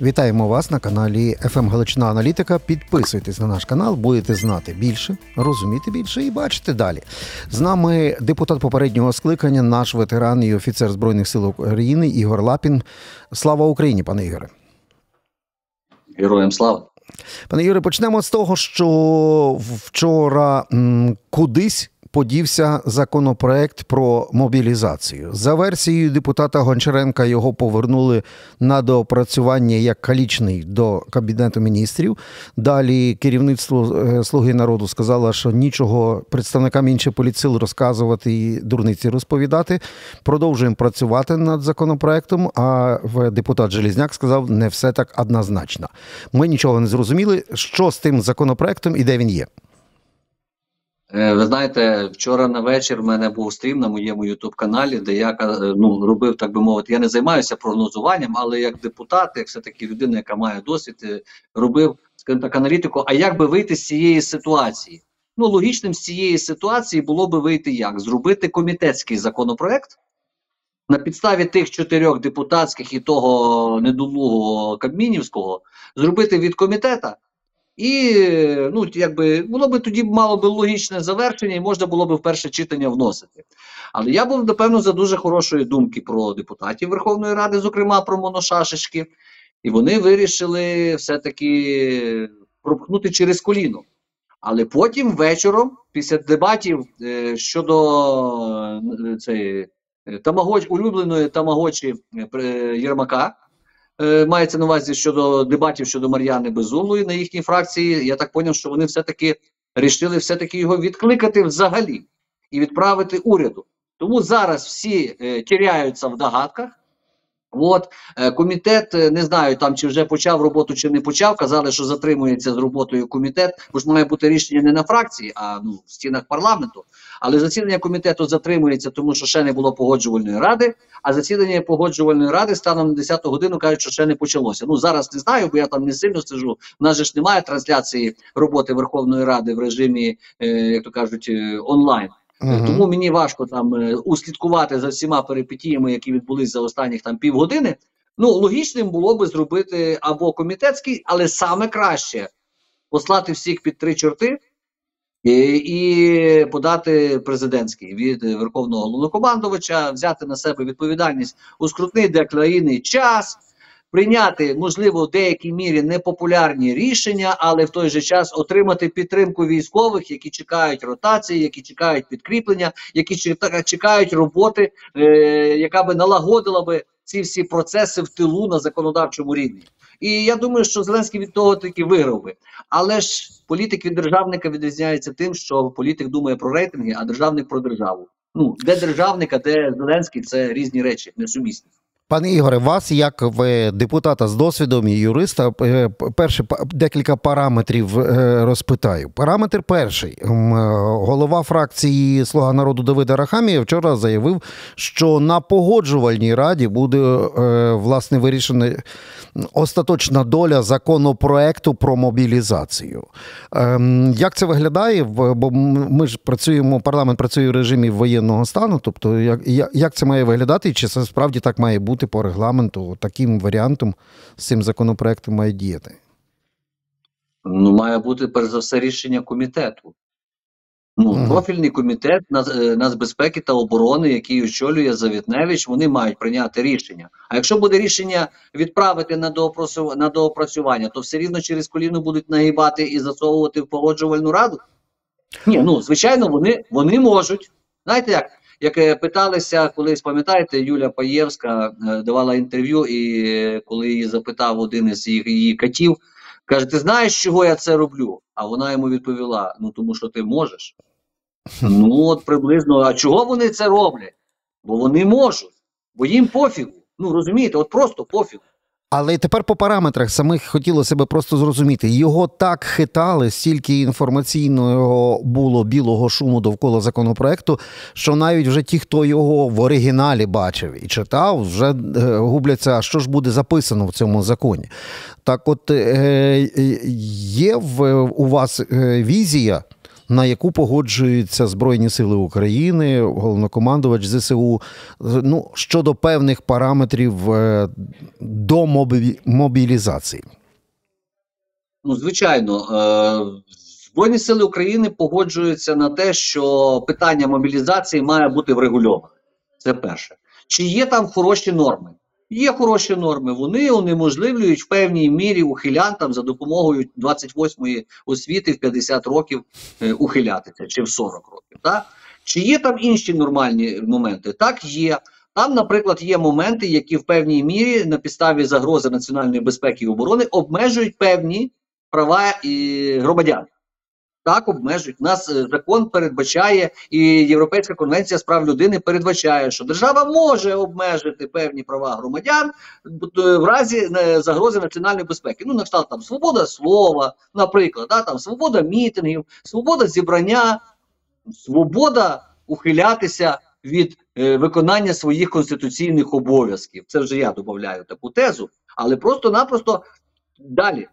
Вітаємо вас на каналі «ФМ Галичина Аналітика. Підписуйтесь на наш канал, будете знати більше, розуміти більше і бачити далі. З нами депутат попереднього скликання, наш ветеран і офіцер Збройних сил України Ігор Лапін. Слава Україні, пане Ігоре. Героям слава. Пане Юре, почнемо з того, що вчора кудись подівся законопроект про мобілізацію. За версією депутата Гончаренка його повернули на доопрацювання як калічний до кабінету міністрів. Далі керівництво е, Слуги народу сказало, що нічого представникам інших політсил розказувати і дурниці розповідати. Продовжуємо працювати над законопроектом. А депутат Желізняк сказав, не все так однозначно. Ми нічого не зрозуміли, що з тим законопроектом і де він є. Е, Ви знаєте, вчора на вечір в мене був стрім на моєму youtube каналі, де я е, ну, робив, так би мовити, я не займаюся прогнозуванням, але як депутат, як все-таки людина, яка має досвід, е, робив скажімо так, аналітику, а як би вийти з цієї ситуації? Ну, логічним з цієї ситуації було би вийти як? Зробити комітетський законопроект на підставі тих чотирьох депутатських і того недолугого Кабмінівського, зробити від комітета. І ну, якби було б тоді мало би логічне завершення, і можна було б в перше читання вносити. Але я був, напевно, за дуже хорошої думки про депутатів Верховної Ради, зокрема про моношашечки, і вони вирішили все-таки пропхнути через коліно. Але потім вечором, після дебатів е, щодо е, цієї е, тамагоч, улюбленої тамагочі е, Єрмака, мається на увазі щодо дебатів щодо Мар'яни Безумної на їхній фракції. Я так зрозумів, що вони все-таки рішили все-таки його відкликати взагалі і відправити уряду. Тому зараз всі е, тіряються в догадках. От е, комітет е, не знаю там чи вже почав роботу, чи не почав. Казали, що затримується з роботою комітет, бо ж має бути рішення не на фракції, а ну в стінах парламенту. Але засідання комітету затримується, тому що ще не було погоджувальної ради. А засідання погоджувальної ради станом на 10 годину кажуть, що ще не почалося. Ну зараз не знаю, бо я там не сильно сижу. У нас же ж немає трансляції роботи Верховної Ради в режимі, е, як то кажуть, онлайн. Мгм. Тому мені важко там е, услідкувати за всіма перипетіями, які відбулись за останніх там півгодини. Ну, логічним було би зробити або комітетський, але саме краще послати всіх під три чорти і, і подати президентський від е, Верховного головнокомандувача, взяти на себе відповідальність у скрутний для країни час. Прийняти, можливо, в деякій мірі непопулярні рішення, але в той же час отримати підтримку військових, які чекають ротації, які чекають підкріплення, які чекають роботи, е, яка би налагодила би ці всі процеси в тилу на законодавчому рівні. І я думаю, що Зеленський від того таки виграв би. Але ж політик від державника відрізняється тим, що політик думає про рейтинги, а державник про державу. Ну, де державник, а де Зеленський це різні речі, несумісні. Пане Ігоре, вас як в депутата з досвідом і юриста, е, перше декілька параметрів е, розпитаю. Параметр перший. Е, Голова фракції Слуга народу Давида Рахамія вчора заявив, що на погоджувальній раді буде власне вирішена остаточна доля законопроекту про мобілізацію. Ем, Як це виглядає? Бо ми ж працюємо, парламент працює в режимі воєнного стану. Тобто, як, як- це має виглядати, і чи це справді так має бути по регламенту? Таким варіантом з цим законопроектом має діяти? Ну, має бути перш за все рішення комітету. Ну, профільний комітет е, нацбезпеки та оборони, який очолює Завітневич, вони мають прийняти рішення. А якщо буде рішення відправити на доопрацю- на доопрацювання, то все рівно через коліно будуть нагибати і засовувати в погоджувальну раду. Ні, ну звичайно, вони, вони можуть. Знаєте як? Як е, питалися колись, пам'ятаєте, Юля Паєвська е, давала інтерв'ю, і коли її запитав один із її, її котів, каже: Ти знаєш, чого я це роблю? А вона йому відповіла: Ну тому що ти можеш. Ну, от приблизно, а чого вони це роблять? Бо вони можуть, бо їм пофігу. Ну розумієте, от просто пофігу. Але тепер по параметрах самих хотілося би просто зрозуміти. Його так хитали, стільки інформаційного було білого шуму довкола законопроекту, що навіть вже ті, хто його в оригіналі бачив і читав, вже е, губляться, а що ж буде записано в цьому законі. Так, от е, е, є в, у вас візія на яку погоджуються Збройні Сили України, головнокомандувач ЗСУ ну, щодо певних параметрів е, до мобілізації? Ну, звичайно, е, Збройні сили України погоджуються на те, що питання мобілізації має бути врегульоване. Це перше. Чи є там хороші норми? Є хороші норми. Вони унеможливлюють в певній мірі ухилянтам за допомогою 28-ї освіти в 50 років е, ухилятися чи в 40 років. Так? Чи є там інші нормальні моменти? Так, є. Там, наприклад, є моменти, які в певній мірі на підставі загрози національної безпеки і оборони обмежують певні права і громадян. Так, обмежують. Нас е, закон передбачає, і Європейська конвенція з прав людини передбачає, що держава може обмежити певні права громадян е, в разі е, загрози національної безпеки. Ну, на кшталт там свобода слова, наприклад, да, там свобода мітингів, свобода зібрання, свобода ухилятися від е, виконання своїх конституційних обов'язків. Це вже я додаю таку тезу, але просто-напросто далі.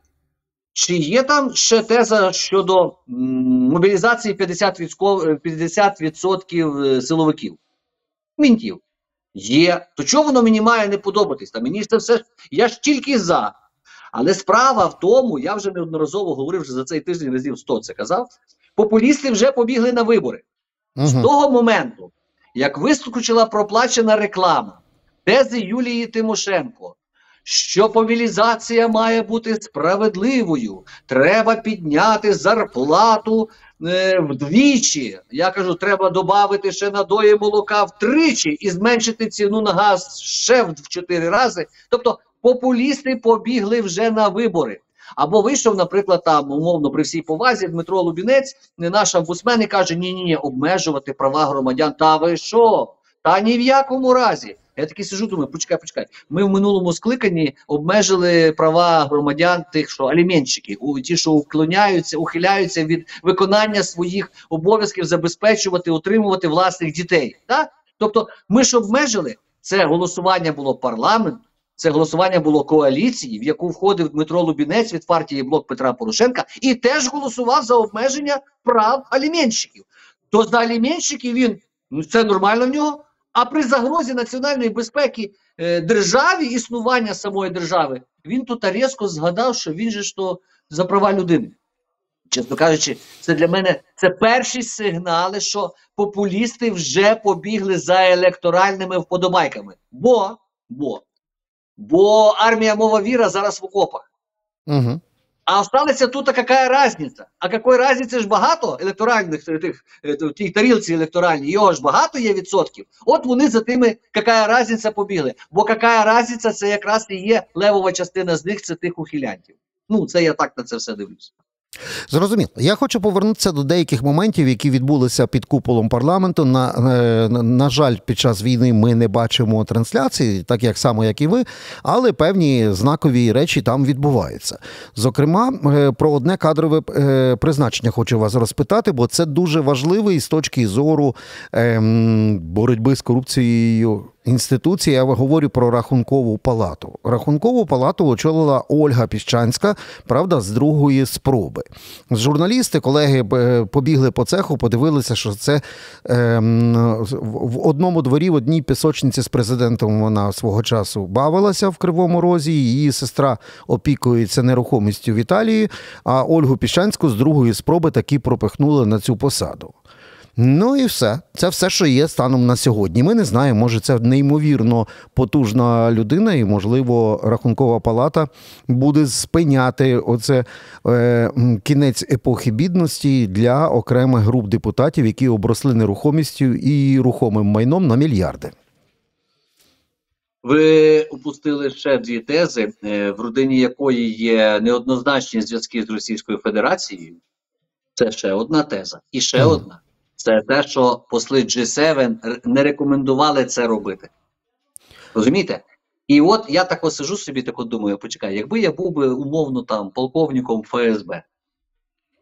Чи є там ще теза щодо мобілізації 50%, 50 е, силовиків? Мінтів. Є. То чого воно мені має не подобатись? Та мені це все. Я ж тільки за. Але справа в тому, я вже неодноразово говорив вже за цей тиждень разів 100 це казав. Популісти вже побігли на вибори. Угу. З того моменту, як вискочила проплачена реклама тези Юлії Тимошенко, що мобілізація має бути справедливою, треба підняти зарплату е, вдвічі. Я кажу, треба додати ще надої молока втричі і зменшити ціну на газ ще в чотири рази. Тобто популісти побігли вже на вибори. Або вийшов, наприклад, там умовно при всій повазі Дмитро Лубінець, не наш омбудсмен, і каже: Ні, ні, ні, обмежувати права громадян. Та ви що? Та ні в якому разі. Я такий сижу, думаю, почекай, почекай. Ми в минулому скликанні обмежили права громадян тих, що аліменщики, ті, що уклоняються, ухиляються від виконання своїх обов'язків забезпечувати, утримувати власних дітей. Так? Тобто, ми ж обмежили це голосування було парламенту. Це голосування було коаліції, в яку входив Дмитро Лубінець від партії Блок Петра Порошенка, і теж голосував за обмеження прав аліменщиків. То за аліменщиків він ну це нормально в нього. А при загрозі національної безпеки е, державі, існування самої держави, він тут різко згадав, що він же ж то за права людини. Чесно кажучи, це для мене це перші сигнали, що популісти вже побігли за електоральними вподобайками. Бо, бо Бо армія мова віра зараз в окопах. Угу. А осталася тут, яка разниця? А якої разниці ж багато електоральних е, тих в тій тарілці електоральній, його ж багато є відсотків. От вони за тими, яка різниця побігли. Бо яка різниця, це якраз і є левова частина з них, це тих ухилянтів. Ну, це я так на це все дивлюся. Зрозуміло. Я хочу повернутися до деяких моментів, які відбулися під куполом парламенту. На, на, на жаль, під час війни ми не бачимо трансляції, так як само, як і ви, але певні знакові речі там відбуваються. Зокрема, е, про одне кадрове е, призначення хочу вас розпитати, бо це дуже важливий з точки зору ем, боротьби з корупцією інституції, я говорю про рахункову палату. Рахункову палату очолила Ольга Піщанська, правда, з другої спроби. Журналісти, колеги е, побігли по цеху, подивилися, що це е, в одному дворі, в одній пісочниці з президентом вона свого часу бавилася в Кривому Розі. Її сестра опікується нерухомістю в Італії, а Ольгу Піщанську з другої спроби таки пропихнули на цю посаду. Ну і все. Це все, що є станом на сьогодні. Ми не знаємо, може це неймовірно потужна людина, і, можливо, рахункова палата буде спиняти оце е, кінець епохи бідності для окремих груп депутатів, які обросли нерухомістю і рухомим майном на мільярди. Ви упустили ще дві тези, е, в родині якої є неоднозначні зв'язки з Російською Федерацією. Це ще одна теза. І ще mm. одна це те, що посли G7 не рекомендували це робити. Розумієте? І от я так сижу собі, так от думаю, почекай, якби я був би умовно там полковником ФСБ,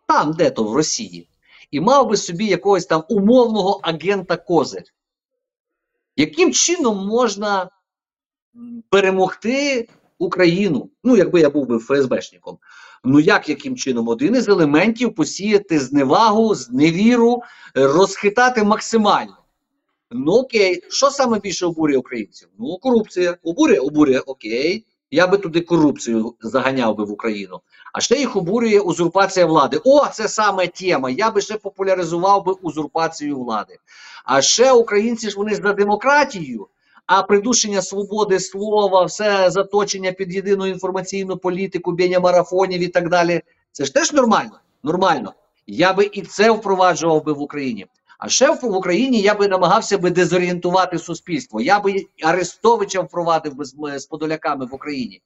там де-то в Росії, і мав би собі якогось там умовного агента Козир, яким чином можна перемогти Україну, ну якби я був би ФСБшником, ну як яким чином один із елементів посіяти зневагу, зневіру, розхитати максимально. Ну окей, що саме більше обурює українців? Ну, корупція. Обурює, обурює, окей. Я би туди корупцію заганяв би в Україну. А ще їх обурює узурпація влади. О, це саме тема. Я би ще популяризував би узурпацію влади. А ще українці ж вони за демократію, а придушення свободи слова, все заточення під єдину інформаційну політику, біння марафонів і так далі. Це ж теж нормально. Нормально. Я би і це впроваджував би в Україні. А ще в Україні я би намагався би дезорієнтувати суспільство. Я би Арестовича впровадив би з, з подоляками в Україні.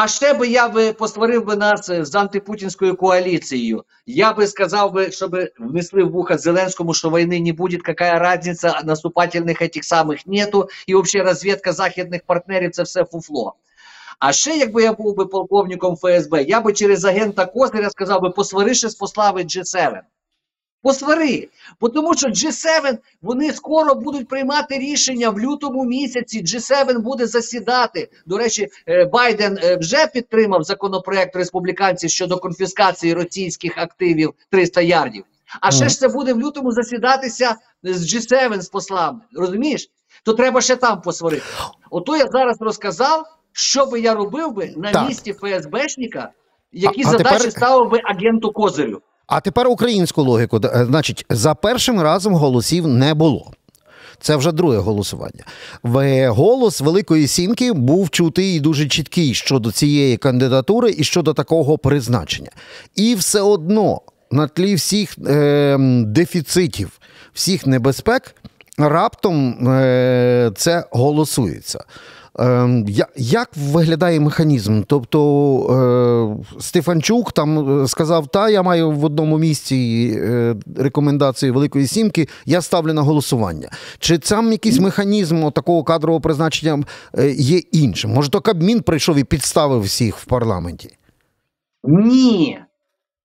А ще би я би посварив би нас з антипутінською коаліцією. Я би сказав би, щоб внесли в вуха Зеленському, що війни не буде, яка разниця, наступательних этих самих нету, і взагалі розвідка західних партнерів це все фуфло. А ще, якби я був би полковником ФСБ, я би через агента Козиря сказав би, посвариши з послави G7. Посвари, Бо тому що G7 вони скоро будуть приймати рішення в лютому місяці. G7 буде засідати. До речі, е, Байден е, вже підтримав законопроект республіканців щодо конфіскації російських активів 300 ярдів. А ще ж це буде в лютому засідатися з G7 з послами. Розумієш? То треба ще там посварити. Ото я зараз розказав, що би я робив би на так. місці ФСБшника, які а, задачі тепер... ставив би агенту Козирю. А тепер українську логіку. Е, значить, за першим разом голосів не було. Це вже друге голосування. Голос Великої Сімки був чутий і дуже чіткий щодо цієї кандидатури і щодо такого призначення. І все одно на тлі всіх е, дефіцитів, всіх небезпек, раптом е, це голосується. Ем, як виглядає механізм? Тобто е, Стефанчук там е, сказав: Та я маю в одному місці е, рекомендації Великої Сімки, я ставлю на голосування. Чи там якийсь механізм такого кадрового призначення є іншим? Може, то Кабмін прийшов і підставив всіх в парламенті? Ні.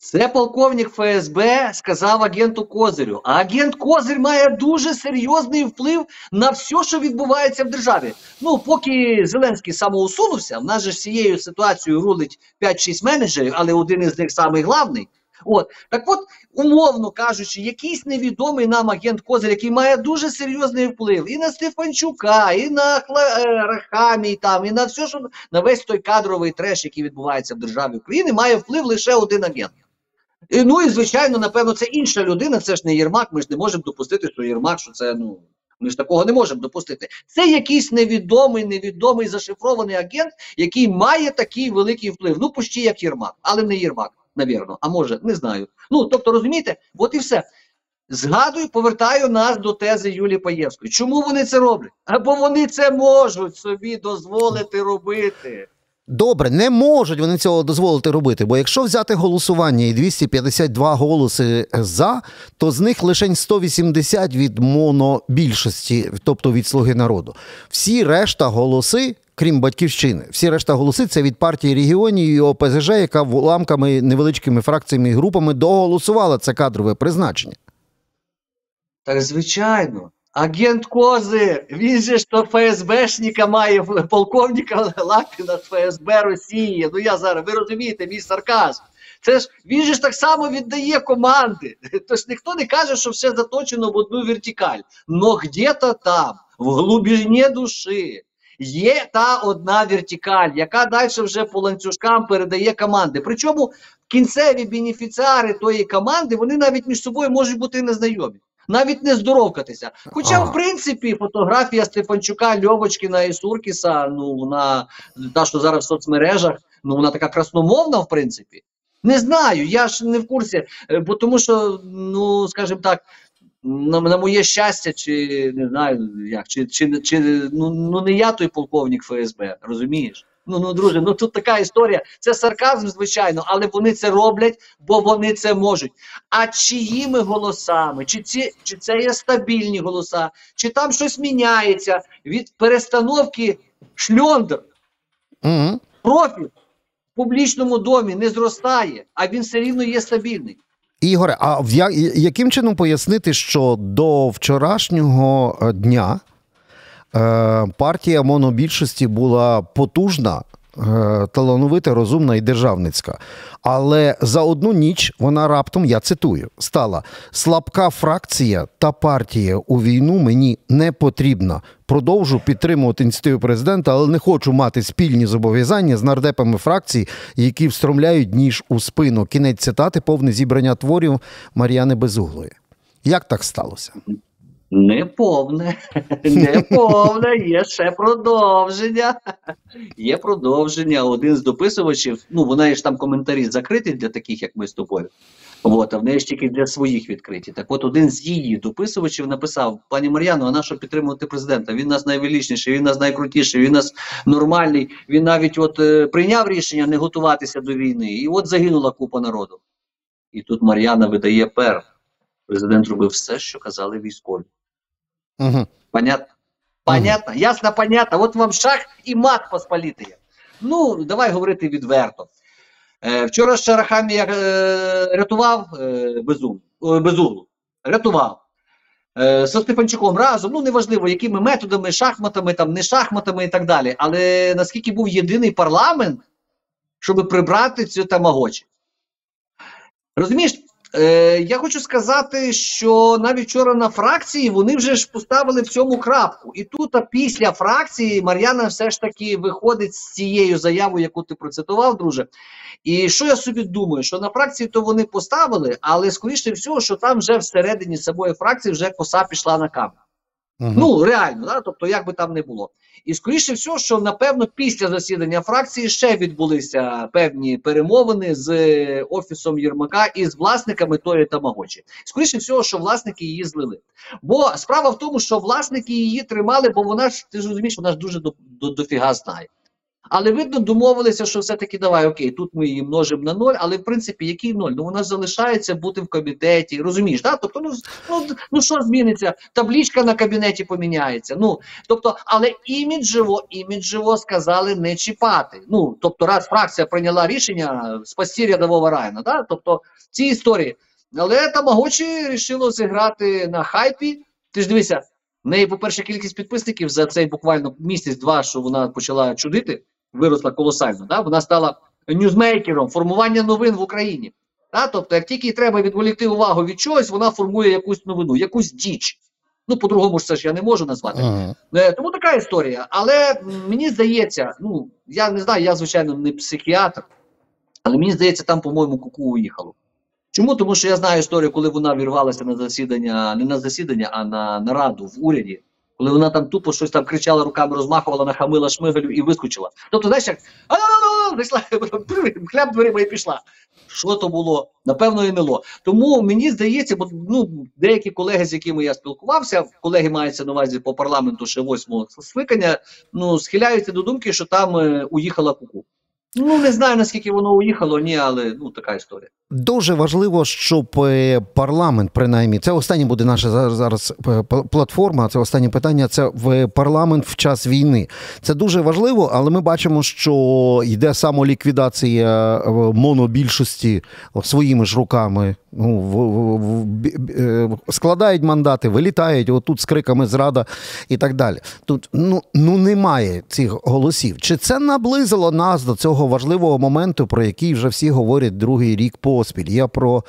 Це полковник ФСБ сказав агенту Козирю. А агент Козир має дуже серйозний вплив на все, що відбувається в державі. Ну, поки Зеленський самоусунувся, в нас же цією ситуацією рулить 5-6 менеджерів, але один із них самий главний. От так, от, умовно кажучи, якийсь невідомий нам агент Козир, який має дуже серйозний вплив і на Стефанчука, і на е, Рахамі, і там, і на все, що на весь той кадровий треш, який відбувається в державі України, має вплив лише один агент. Ну і звичайно, напевно, це інша людина, це ж не Єрмак. Ми ж не можемо допустити, що Єрмак, що це ну. Ми ж такого не можемо допустити. Це якийсь невідомий, невідомий зашифрований агент, який має такий великий вплив. Ну, почти як Єрмак, але не Єрмак, навірно. А може, не знаю. Ну, тобто, розумієте, от і все. Згадую, повертаю нас до тези Юлії Паєвської. Чому вони це роблять? Або вони це можуть собі дозволити робити. Добре, не можуть вони цього дозволити робити, бо якщо взяти голосування і 252 голоси за, то з них лише 180 від монобільшості, тобто від слуги народу. Всі решта голоси, крім батьківщини, всі решта голоси це від партії регіонів і ОПЗЖ, яка уламками невеличкими фракціями і групами доголосувала це кадрове призначення. Так звичайно. Агент Кози, він же ж то ФСБшника має полковника Лапіна ФСБ Росії. Ну я зараз, ви розумієте, мій сарказм. Це ж він же ж так само віддає команди. Тож ніхто не каже, що все заточено в одну вертикаль. Но где-то там, в глибині душі, є та одна вертикаль, яка далі вже по ланцюжкам передає команди. Причому кінцеві бенефіціари тої команди, вони навіть між собою можуть бути незнайомі навіть не здоровкатися. Хоча, ага. в принципі, фотографія Стефанчука, Льовочкіна і Суркіса, ну вона та, що зараз в соцмережах, ну вона така красномовна, в принципі. Не знаю, я ж не в курсі, е, бо тому що, ну скажімо так, на, на моє щастя, чи не знаю, як, чи чи, чи ну, ну не я той полковник ФСБ, розумієш? Ну ну друже, ну тут така історія. Це сарказм, звичайно, але вони це роблять, бо вони це можуть. А чиїми голосами, чи ці чи це є стабільні голоса, чи там щось міняється від перестановки шльондер, угу. профіль в публічному домі не зростає, а він все рівно є стабільний. Ігоре, а в я, яким чином пояснити, що до вчорашнього е, дня партія монобільшості була потужна, е, талановита, розумна і державницька. Але за одну ніч вона раптом, я цитую, стала слабка фракція та партія у війну мені не потрібна. Продовжу підтримувати ініціативу президента, але не хочу мати спільні зобов'язання з нардепами фракції, які встромляють ніж у спину. Кінець цитати, повне зібрання творів Мар'яни Безуглої. Як так сталося? Не повне, не повне, є ще продовження. Є продовження. Один з дописувачів, ну вона ж там коментарі закриті для таких, як ми з тобою. От, а в неї ж тільки для своїх відкриті. Так от один з її дописувачів написав: пані Мар'яно, а на що підтримувати президента? Він нас найвеличніший, він нас найкрутіший, він нас нормальний. Він навіть от е, прийняв рішення не готуватися до війни. І от загинула купа народу. І тут Мар'яна видає пер. Президент робив все, що казали військові. Угу. Понятно? Понятно? Ясно, понятно. От вам шах і мат посполітий. Ну, давай говорити відверто. Е, вчора з я е, рятував е, безум, е, безуглу. Рятував. Е, со Степанчуком разом, ну неважливо, якими методами, шахматами, там, не шахматами і так далі. Але наскільки був єдиний парламент, щоб прибрати цю тамагочі. Розумієш, Е, я хочу сказати, що навіть вчора на фракції вони вже ж поставили в цьому крапку. І тут, а після фракції, Мар'яна все ж таки виходить з цією заявою, яку ти процитував, друже. І що я собі думаю, що на фракції то вони поставили, але скоріше всього, що там вже всередині самої фракції вже коса пішла на камеру. Угу. Ну реально, да? тобто, як би там не було. І скоріше всього, що напевно після засідання фракції ще відбулися певні перемовини з е, офісом Єрмака і з власниками тої тамагочі. Скоріше всього, що власники її злили. Бо справа в тому, що власники її тримали, бо вона ж ти ж розумієш, вона ж дуже до, до, дофіга знає. Але видно, домовилися, що все-таки давай, окей, тут ми її множимо на ноль, але в принципі, який ноль? Ну вона залишається бути в кабінеті, розумієш? Да? Тобто, ну, ну, ну що зміниться? Таблічка на кабінеті поміняється. Ну, тобто, але іміджево, іміджево сказали не чіпати. Ну, тобто, раз фракція прийняла рішення спасти рядового Райана, да? тобто ці історії. Але Тамагочі вирішило зіграти на хайпі. Ти ж дивися, в неї, по-перше, кількість підписників за цей буквально місяць-два, що вона почала чудити виросла колосально. Да? Вона стала ньюзмейкером формування новин в Україні. Да? Тобто, як тільки треба відволікти увагу від чогось, вона формує якусь новину, якусь діч. Ну, по-другому ж це ж я не можу назвати. Угу. Е, Тому така історія. Але мені здається, ну я не знаю, я звичайно не психіатр, але мені здається, там, по-моєму, куку уїхало. Чому? Тому що я знаю історію, коли вона вірвалася на засідання, не на засідання, а на нараду в уряді коли вона там тупо щось там кричала, руками розмахувала, нахамила шмигалю і вискочила. Тобто, знаєш, як зайшла, хляб дверима і пішла. Що то було? Напевно, і нело. Тому мені здається, бо ну деякі колеги, з якими я спілкувався, колеги маються на увазі по парламенту ще восьмого скликання, ну схиляються до думки, що там е, уїхала куку. Ну не знаю наскільки воно уїхало, ні, але ну така історія. Дуже важливо, щоб е, парламент, принаймні, це останнє буде наша зараз е, платформа. Це останнє питання. Це в парламент в час війни. Це дуже важливо, але ми бачимо, що йде самоліквідація е, монобільшості своїми ж руками. Ну, в, в, в, складають мандати, вилітають отут з криками зрада і так далі. Тут ну, ну немає цих голосів. Чи це наблизило нас до цього важливого моменту, про який вже всі говорять другий рік поспіль? Я про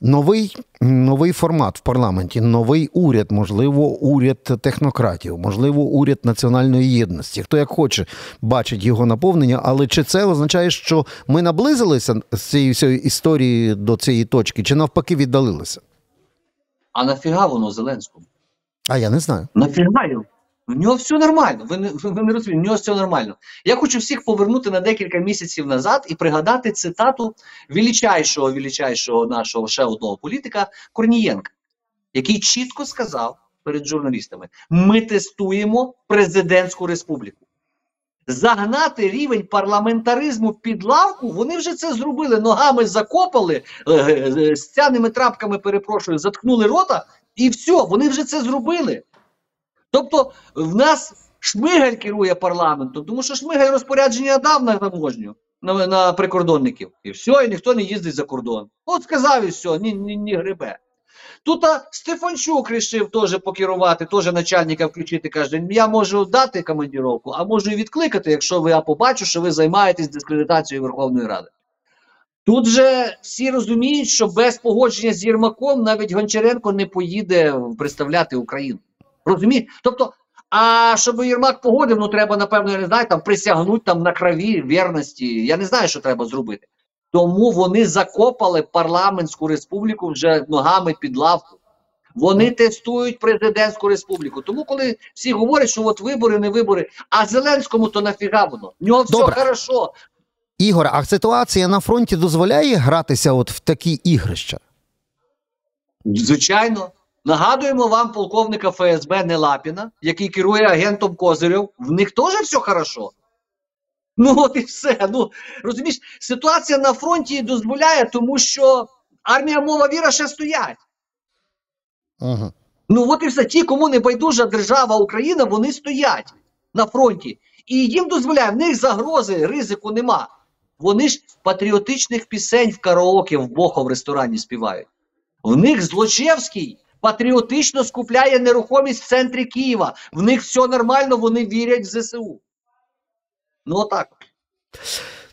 новий новий формат в парламенті, новий уряд, можливо, уряд технократів, можливо, уряд національної єдності. Хто як хоче бачить його наповнення, але чи це означає, що ми наблизилися з цієї всієї історії до цієї точки, чи навпаки віддалилися? А нафіга воно Зеленському? А я не знаю. Нафіга його? В нього все нормально. Ви не ви не розумієте, в нього все нормально. Я хочу всіх повернути на декілька місяців назад і пригадати цитату величайшого, величайшого нашого ще одного політика Корнієнка, який чітко сказав перед журналістами: ми тестуємо президентську республіку. Загнати рівень парламентаризму під лавку, вони вже це зробили. Ногами закопали, з цяними трапками, перепрошую, заткнули рота, і все, вони вже це зробили. Тобто в нас Шмигаль керує парламентом, тому що Шмигаль розпорядження дав на таможню, на, на прикордонників. І все, і ніхто не їздить за кордон. От сказав і все, ні, ні, ні грибе. Тут а, Стефанчук рішив теж покерувати, теж начальника включити. Каже, я можу дати командіровку, а можу і відкликати, якщо ви я побачу, що ви займаєтесь дискредитацією Верховної Ради. Тут же всі розуміють, що без погодження з Єрмаком навіть Гончаренко не поїде представляти Україну. Розумієте? Тобто, а щоб Єрмак погодив, ну треба, напевно, я не знаю, там присягнути там на крові вірності. Я не знаю, що треба зробити. Тому вони закопали парламентську республіку вже ногами під лавку. Вони тестують президентську республіку. Тому, коли всі говорять, що от вибори, не вибори, а Зеленському то нафіга воно? В нього все Добре. хорошо. Ігор, а ситуація на фронті дозволяє гратися от в такі ігрища? Звичайно. Нагадуємо вам полковника ФСБ Нелапіна, який керує агентом Козирьов. В них теж все хорошо. Ну от і все. Ну розумієш, ситуація на фронті дозволяє, тому що армія мова віра ще стоять. Угу. Ну от і все. Ті, кому не байдужа держава Україна, вони стоять на фронті. І їм дозволяє, в них загрози, ризику нема. Вони ж патріотичних пісень в караоке в Бохо в ресторані співають. В них Злочевський патріотично скупляє нерухомість в центрі Києва. В них все нормально, вони вірять в ЗСУ. Ну отак.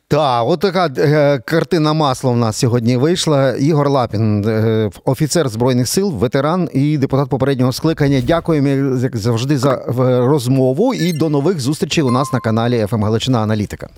Так, от така е, картина масла в нас сьогодні вийшла. Ігор Лапін, е, офіцер Збройних сил, ветеран і депутат попереднього скликання. Дякуємо як завжди за розмову і до нових зустрічей у нас на каналі «ФМ Галичина Аналітика.